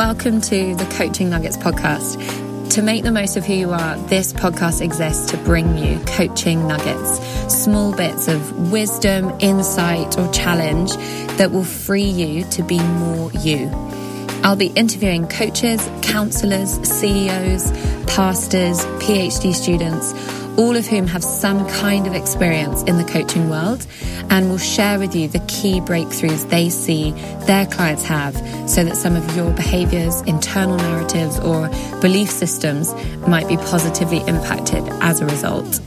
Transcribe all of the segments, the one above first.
Welcome to the Coaching Nuggets podcast. To make the most of who you are, this podcast exists to bring you coaching nuggets, small bits of wisdom, insight, or challenge that will free you to be more you. I'll be interviewing coaches, counselors, CEOs, pastors, PhD students all of whom have some kind of experience in the coaching world and will share with you the key breakthroughs they see their clients have so that some of your behaviors, internal narratives, or belief systems might be positively impacted as a result.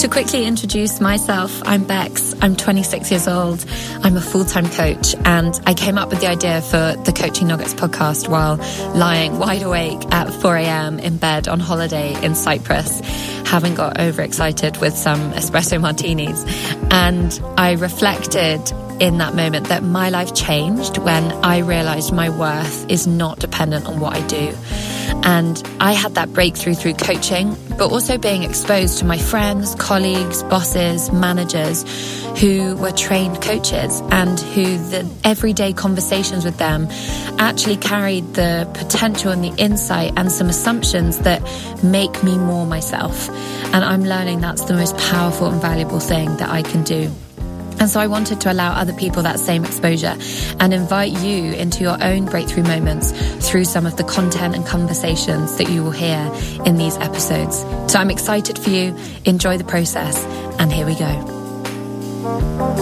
To quickly introduce myself, I'm Bex. I'm 26 years old. I'm a full time coach, and I came up with the idea for the Coaching Nuggets podcast while lying wide awake at 4 a.m. in bed on holiday in Cyprus having got overexcited with some espresso martinis. And I reflected in that moment that my life changed when I realized my worth is not dependent on what I do. And I had that breakthrough through coaching, but also being exposed to my friends, colleagues, bosses, managers who were trained coaches and who the everyday conversations with them actually carried the potential and the insight and some assumptions that make me more myself. And I'm learning that's the most powerful and valuable thing that I can do. And so I wanted to allow other people that same exposure and invite you into your own breakthrough moments through some of the content and conversations that you will hear in these episodes. So I'm excited for you. Enjoy the process. And here we go.